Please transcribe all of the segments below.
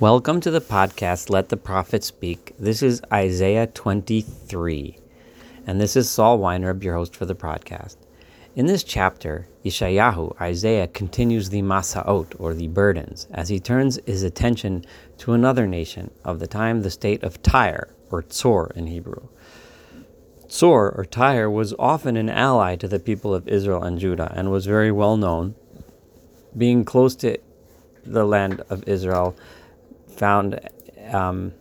Welcome to the podcast, Let the Prophet Speak. This is Isaiah 23, and this is Saul Weiner, your host for the podcast. In this chapter, Yeshayahu, Isaiah, continues the Masaot, or the burdens, as he turns his attention to another nation of the time, the state of Tyre, or Tzor in Hebrew. Tzor, or Tyre, was often an ally to the people of Israel and Judah, and was very well known, being close to the land of Israel found um,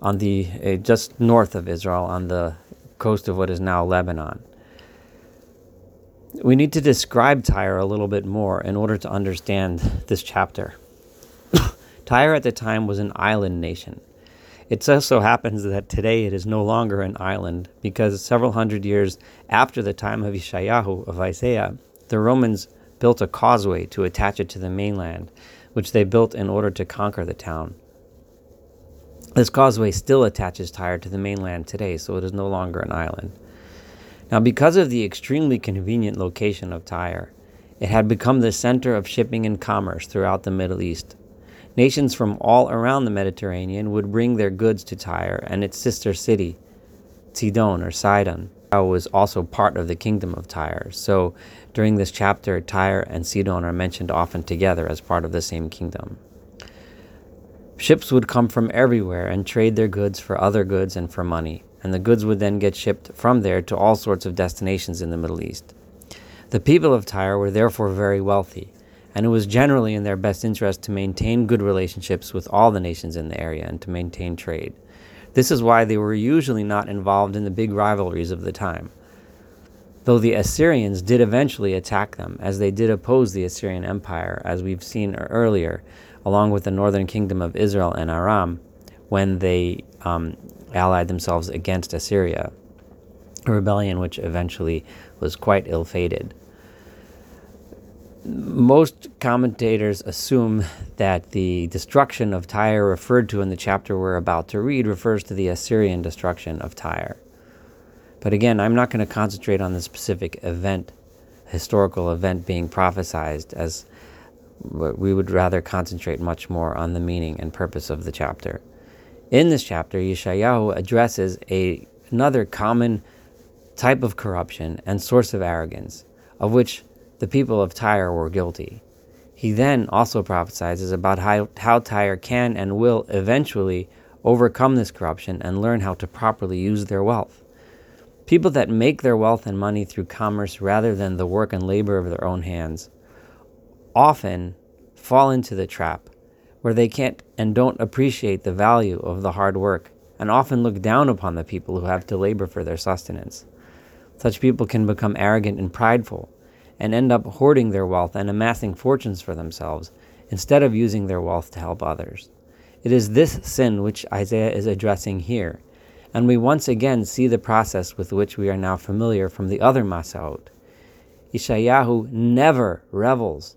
on the uh, just north of Israel on the coast of what is now Lebanon. We need to describe Tyre a little bit more in order to understand this chapter. Tyre at the time was an island nation. It so happens that today it is no longer an island because several hundred years after the time of Yeshayahu, of Isaiah, the Romans built a causeway to attach it to the mainland which they built in order to conquer the town. This causeway still attaches Tyre to the mainland today, so it is no longer an island. Now, because of the extremely convenient location of Tyre, it had become the center of shipping and commerce throughout the Middle East. Nations from all around the Mediterranean would bring their goods to Tyre and its sister city, Sidon or Tzidon, was also part of the kingdom of Tyre. So during this chapter, Tyre and Sidon are mentioned often together as part of the same kingdom. Ships would come from everywhere and trade their goods for other goods and for money, and the goods would then get shipped from there to all sorts of destinations in the Middle East. The people of Tyre were therefore very wealthy, and it was generally in their best interest to maintain good relationships with all the nations in the area and to maintain trade. This is why they were usually not involved in the big rivalries of the time. Though the Assyrians did eventually attack them, as they did oppose the Assyrian Empire, as we've seen earlier, along with the northern kingdom of Israel and Aram, when they um, allied themselves against Assyria, a rebellion which eventually was quite ill fated most commentators assume that the destruction of Tyre referred to in the chapter we're about to read refers to the Assyrian destruction of Tyre. But again, I'm not going to concentrate on the specific event, historical event being prophesied, as we would rather concentrate much more on the meaning and purpose of the chapter. In this chapter, Yeshayahu addresses a, another common type of corruption and source of arrogance, of which the people of Tyre were guilty. He then also prophesies about how, how Tyre can and will eventually overcome this corruption and learn how to properly use their wealth. People that make their wealth and money through commerce rather than the work and labor of their own hands often fall into the trap where they can't and don't appreciate the value of the hard work and often look down upon the people who have to labor for their sustenance. Such people can become arrogant and prideful and end up hoarding their wealth and amassing fortunes for themselves instead of using their wealth to help others. It is this sin which Isaiah is addressing here, and we once again see the process with which we are now familiar from the other Masaot. Yeshayahu never revels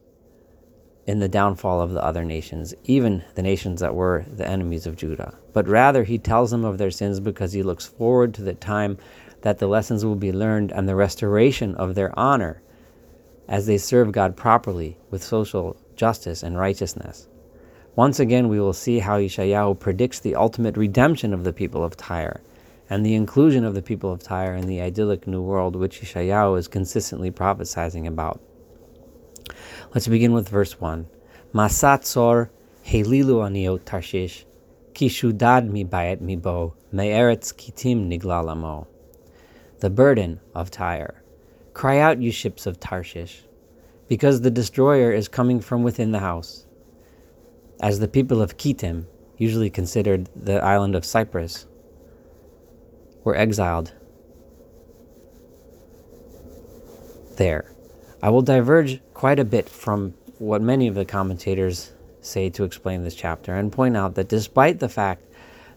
in the downfall of the other nations, even the nations that were the enemies of Judah, but rather he tells them of their sins because he looks forward to the time that the lessons will be learned and the restoration of their honor as they serve God properly with social justice and righteousness. Once again, we will see how Yeshayahu predicts the ultimate redemption of the people of Tyre and the inclusion of the people of Tyre in the idyllic new world which Yeshayahu is consistently prophesying about. Let's begin with verse 1. Masatzor helilu aniot Tarshish, kishudad mi bayet mi bo, me'eretz kitim niglalamo. The burden of Tyre. Cry out, you ships of Tarshish, because the destroyer is coming from within the house. As the people of Kitim, usually considered the island of Cyprus, were exiled there. I will diverge quite a bit from what many of the commentators say to explain this chapter and point out that despite the fact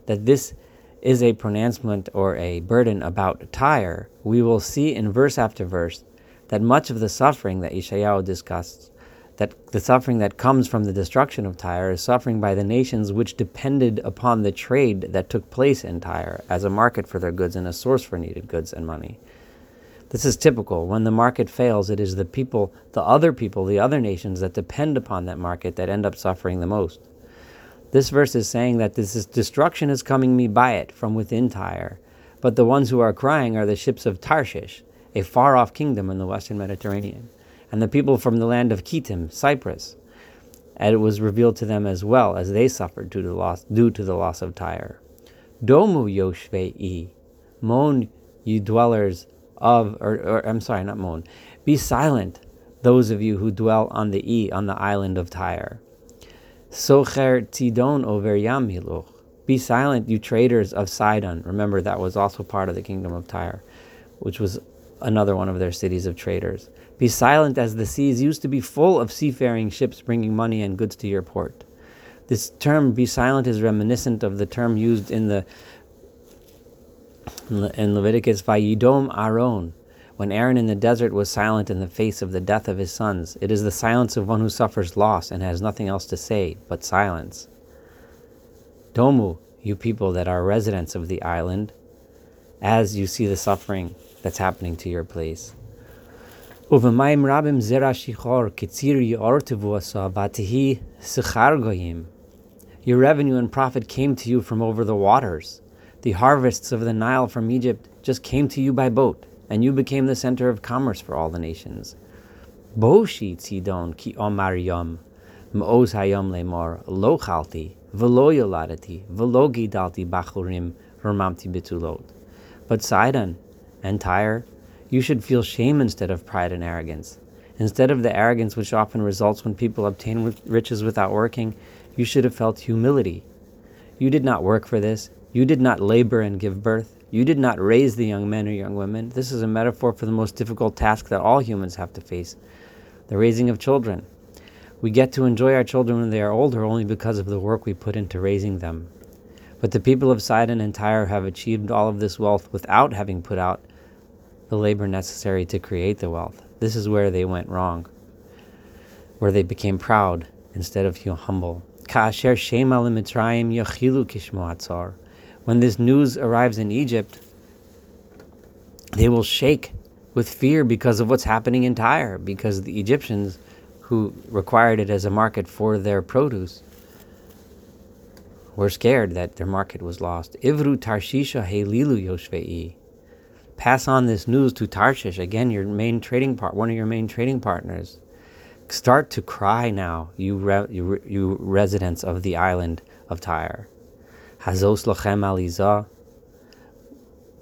that this is a pronouncement or a burden about Tyre, we will see in verse after verse that much of the suffering that Yeshayahu discussed, that the suffering that comes from the destruction of Tyre, is suffering by the nations which depended upon the trade that took place in Tyre as a market for their goods and a source for needed goods and money. This is typical. When the market fails, it is the people, the other people, the other nations that depend upon that market that end up suffering the most. This verse is saying that this is destruction is coming me by it from within Tyre. But the ones who are crying are the ships of Tarshish, a far off kingdom in the western Mediterranean, and the people from the land of Kittim, Cyprus. And it was revealed to them as well as they suffered due to the loss, due to the loss of Tyre. Domu Yoshvei, moan, you dwellers of, or, or I'm sorry, not moan. Be silent, those of you who dwell on the E, on the island of Tyre. Socher Tzidon over Yam Hiluch. Be silent, you traders of Sidon. Remember, that was also part of the kingdom of Tyre, which was another one of their cities of traders. Be silent as the seas used to be full of seafaring ships bringing money and goods to your port. This term, be silent, is reminiscent of the term used in the in Leviticus, Vayidom Aaron, when Aaron in the desert was silent in the face of the death of his sons. It is the silence of one who suffers loss and has nothing else to say but silence. Domu, you people that are residents of the island, as you see the suffering that's happening to your place. Asa vatihi sechar goyim. Your revenue and profit came to you from over the waters. The harvests of the Nile from Egypt just came to you by boat, and you became the center of commerce for all the nations. Boshi tzidon ki omar yom, m'oz hayom lemor, lo chalti, velo yoladati, velo gidalti bachurim, ramamti bitulot. But Sidon and Tyre, you should feel shame instead of pride and arrogance. Instead of the arrogance which often results when people obtain riches without working, you should have felt humility. You did not work for this, you did not labor and give birth. You did not raise the young men or young women. This is a metaphor for the most difficult task that all humans have to face the raising of children. We get to enjoy our children when they are older only because of the work we put into raising them. But the people of Sidon and Tyre have achieved all of this wealth without having put out the labor necessary to create the wealth. This is where they went wrong, where they became proud instead of humble. When this news arrives in Egypt, they will shake with fear because of what's happening in Tyre, because the Egyptians, who required it as a market for their produce, were scared that their market was lost. Ivru Tarshisha Helilu Yoshvei. Pass on this news to Tarshish, again, your main trading part, one of your main trading partners. Start to cry now, you, re- you, you residents of the island of Tyre. Hazos lochem alizah.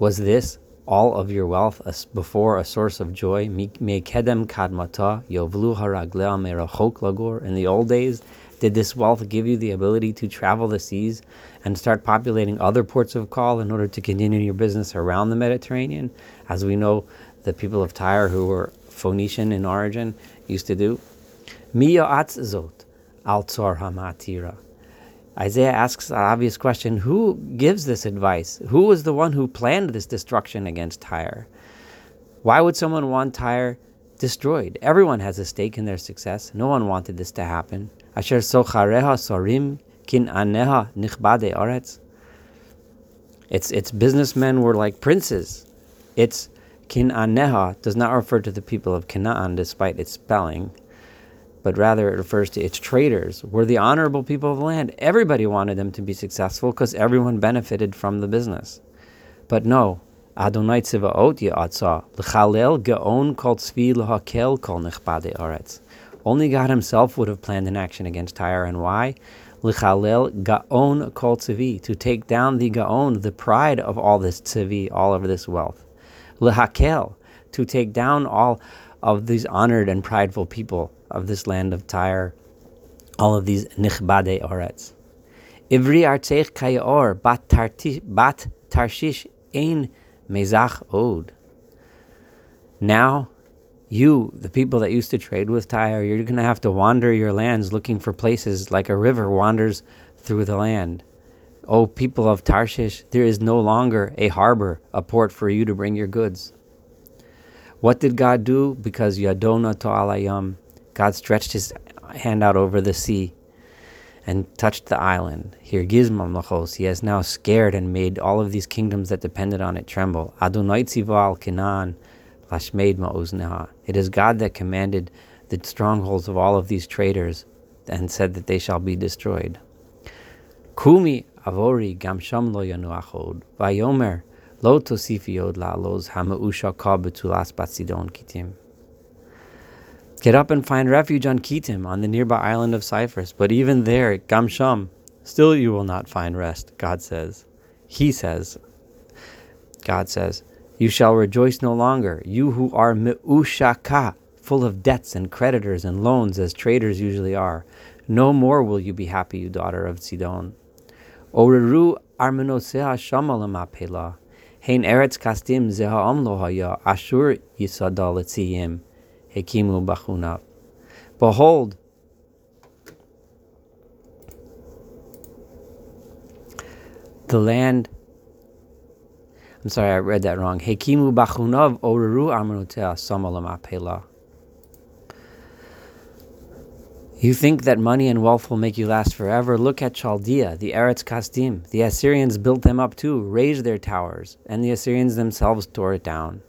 Was this all of your wealth before a source of joy? Mekedem kadmata yovlu haraglea merachok lagor. In the old days, did this wealth give you the ability to travel the seas and start populating other ports of call in order to continue your business around the Mediterranean, as we know the people of Tyre, who were Phoenician in origin, used to do? Miya atzot al hamatira. Isaiah asks an obvious question who gives this advice? Who was the one who planned this destruction against Tyre? Why would someone want Tyre destroyed? Everyone has a stake in their success. No one wanted this to happen. Asher sochareha sorim kin aneha nichbade aretz. Its, its businessmen were like princes. Its kin aneha does not refer to the people of Canaan despite its spelling but rather it refers to its traders, were the honorable people of the land. Everybody wanted them to be successful because everyone benefited from the business. But no, Adonai Tzivaot Ya'atza, L'chalel Ge'on Kol Tzvi L'hakel Kol Nechbade Aretz. Only God Himself would have planned an action against Tyre, and why? L'chalel Gaon Kol Tzvi, to take down the Gaon, the pride of all this Tzvi, all of this wealth. L'hakel, to take down all of these honored and prideful people of this land of Tyre, all of these nichbade oretz. Ivri artzeich kayor bat, tarshish ein mezach od. Now, you, the people that used to trade with Tyre, you're going to have to wander your lands looking for places like a river wanders through the land. O people of Tarshish, there is no longer a harbor, a port for you to bring your goods. What did God do? Because Yadona To'alayam, God stretched his hand out over the sea and touched the island. Here Gizmam Lachos, he has now scared and made all of these kingdoms that depended on it tremble. Adonai Tzival Kenan Lashmeid Ma'uzneha. It is God that commanded the strongholds of all of these traitors and said that they shall be destroyed. Kumi avori gamsham lo yanu achod. Vayomer lo tosifi od la'aloz hama'usha ka betulas batsidon kitim. Get up and find refuge on Kitim, on the nearby island of Cyprus. But even there, Gamsham, still you will not find rest, God says. He says, God says, You shall rejoice no longer, you who are me'ushaka, full of debts and creditors and loans, as traders usually are. No more will you be happy, you daughter of Sidon. Oreru armenosea shamalama pela. Hein eretz Kasdim zeha amlohaya, ashur yisadal. Hekimu Bachunav. Behold, the land. I'm sorry, I read that wrong. Hekimu Bachunav Oruru Amanutea Samalam Apela. You think that money and wealth will make you last forever? Look at Chaldea, the Eretz Kasdim. The Assyrians built them up too, raised their towers, and the Assyrians themselves tore it down.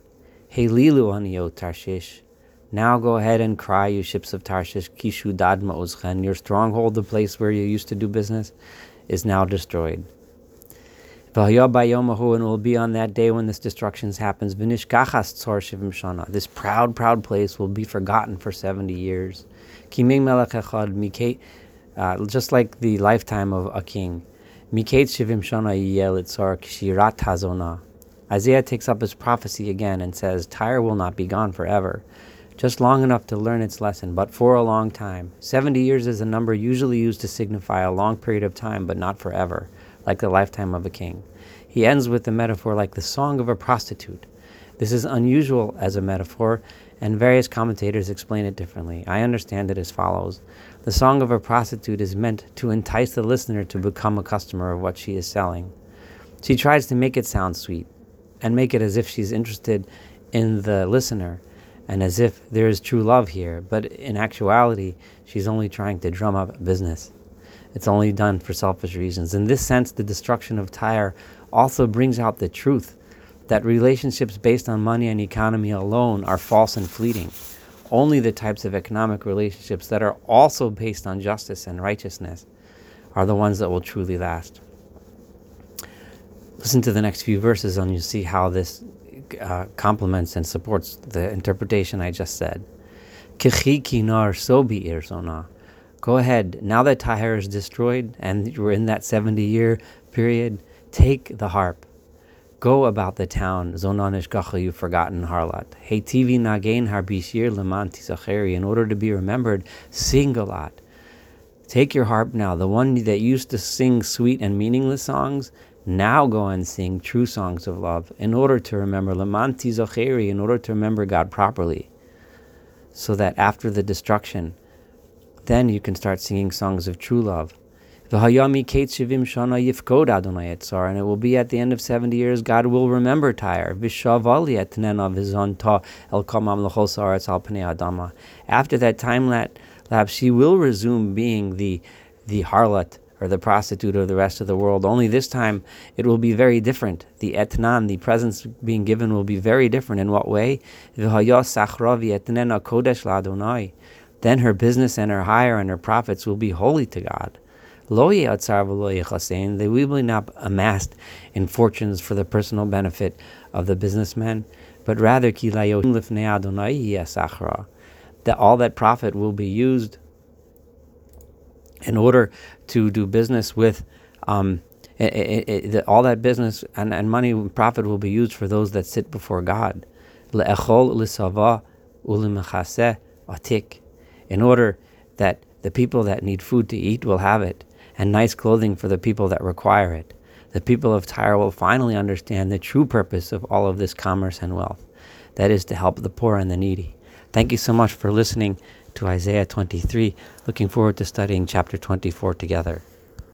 Helilu Aniyot Tarshish. Now go ahead and cry, you ships of Tarshish, Kishu Dadma Uzchen. Your stronghold, the place where you used to do business, is now destroyed. And it will be on that day when this destruction happens. This proud, proud place will be forgotten for 70 years. Uh, just like the lifetime of a king. Miket shivim shana yielitzar shirat hazona. Isaiah takes up his prophecy again and says, Tyre will not be gone forever just long enough to learn its lesson, but for a long time. 70 years is a number usually used to signify a long period of time, but not forever, like the lifetime of a king. He ends with the metaphor like the song of a prostitute. This is unusual as a metaphor, and various commentators explain it differently. I understand it as follows The song of a prostitute is meant to entice the listener to become a customer of what she is selling. She tries to make it sound sweet and make it as if she's interested in the listener and as if there is true love here, but in actuality, she's only trying to drum up business. It's only done for selfish reasons. In this sense, the destruction of Tyre also brings out the truth that relationships based on money and economy alone are false and fleeting. Only the types of economic relationships that are also based on justice and righteousness are the ones that will truly last. Listen to the next few verses and you'll see how this uh, complements and supports the interpretation I just said. Kinar be irzona. Go ahead. Now that Tyre is destroyed and we're in that 70 year period, take the harp. Go about the town, zonanish gacha, you forgotten harlot. Hey TV nagain harbishir leman tisacheri. In order to be remembered, sing a lot. Take your harp now, the one that used to sing sweet and meaningless songs, now go and sing true songs of love in order to remember Lamanti Zocheri, in order to remember God properly. So that after the destruction, then you can start singing songs of true love. And it will be at the end of 70 years, God will remember Tyre. After that time lapse, she will resume being the, the harlot or the prostitute or the rest of the world. Only this time it will be very different. The etnan, the presents being given, will be very different. In what way? Then her business and her hire and her profits will be holy to God. They will not amassed in fortunes for the personal benefit of the businessman, but rather that all that profit will be used in order to do business with um, it, it, it, all that business and, and money and profit will be used for those that sit before God. In order that the people that need food to eat will have it, and nice clothing for the people that require it. The people of Tyre will finally understand the true purpose of all of this commerce and wealth that is to help the poor and the needy. Thank you so much for listening to Isaiah 23. Looking forward to studying chapter 24 together.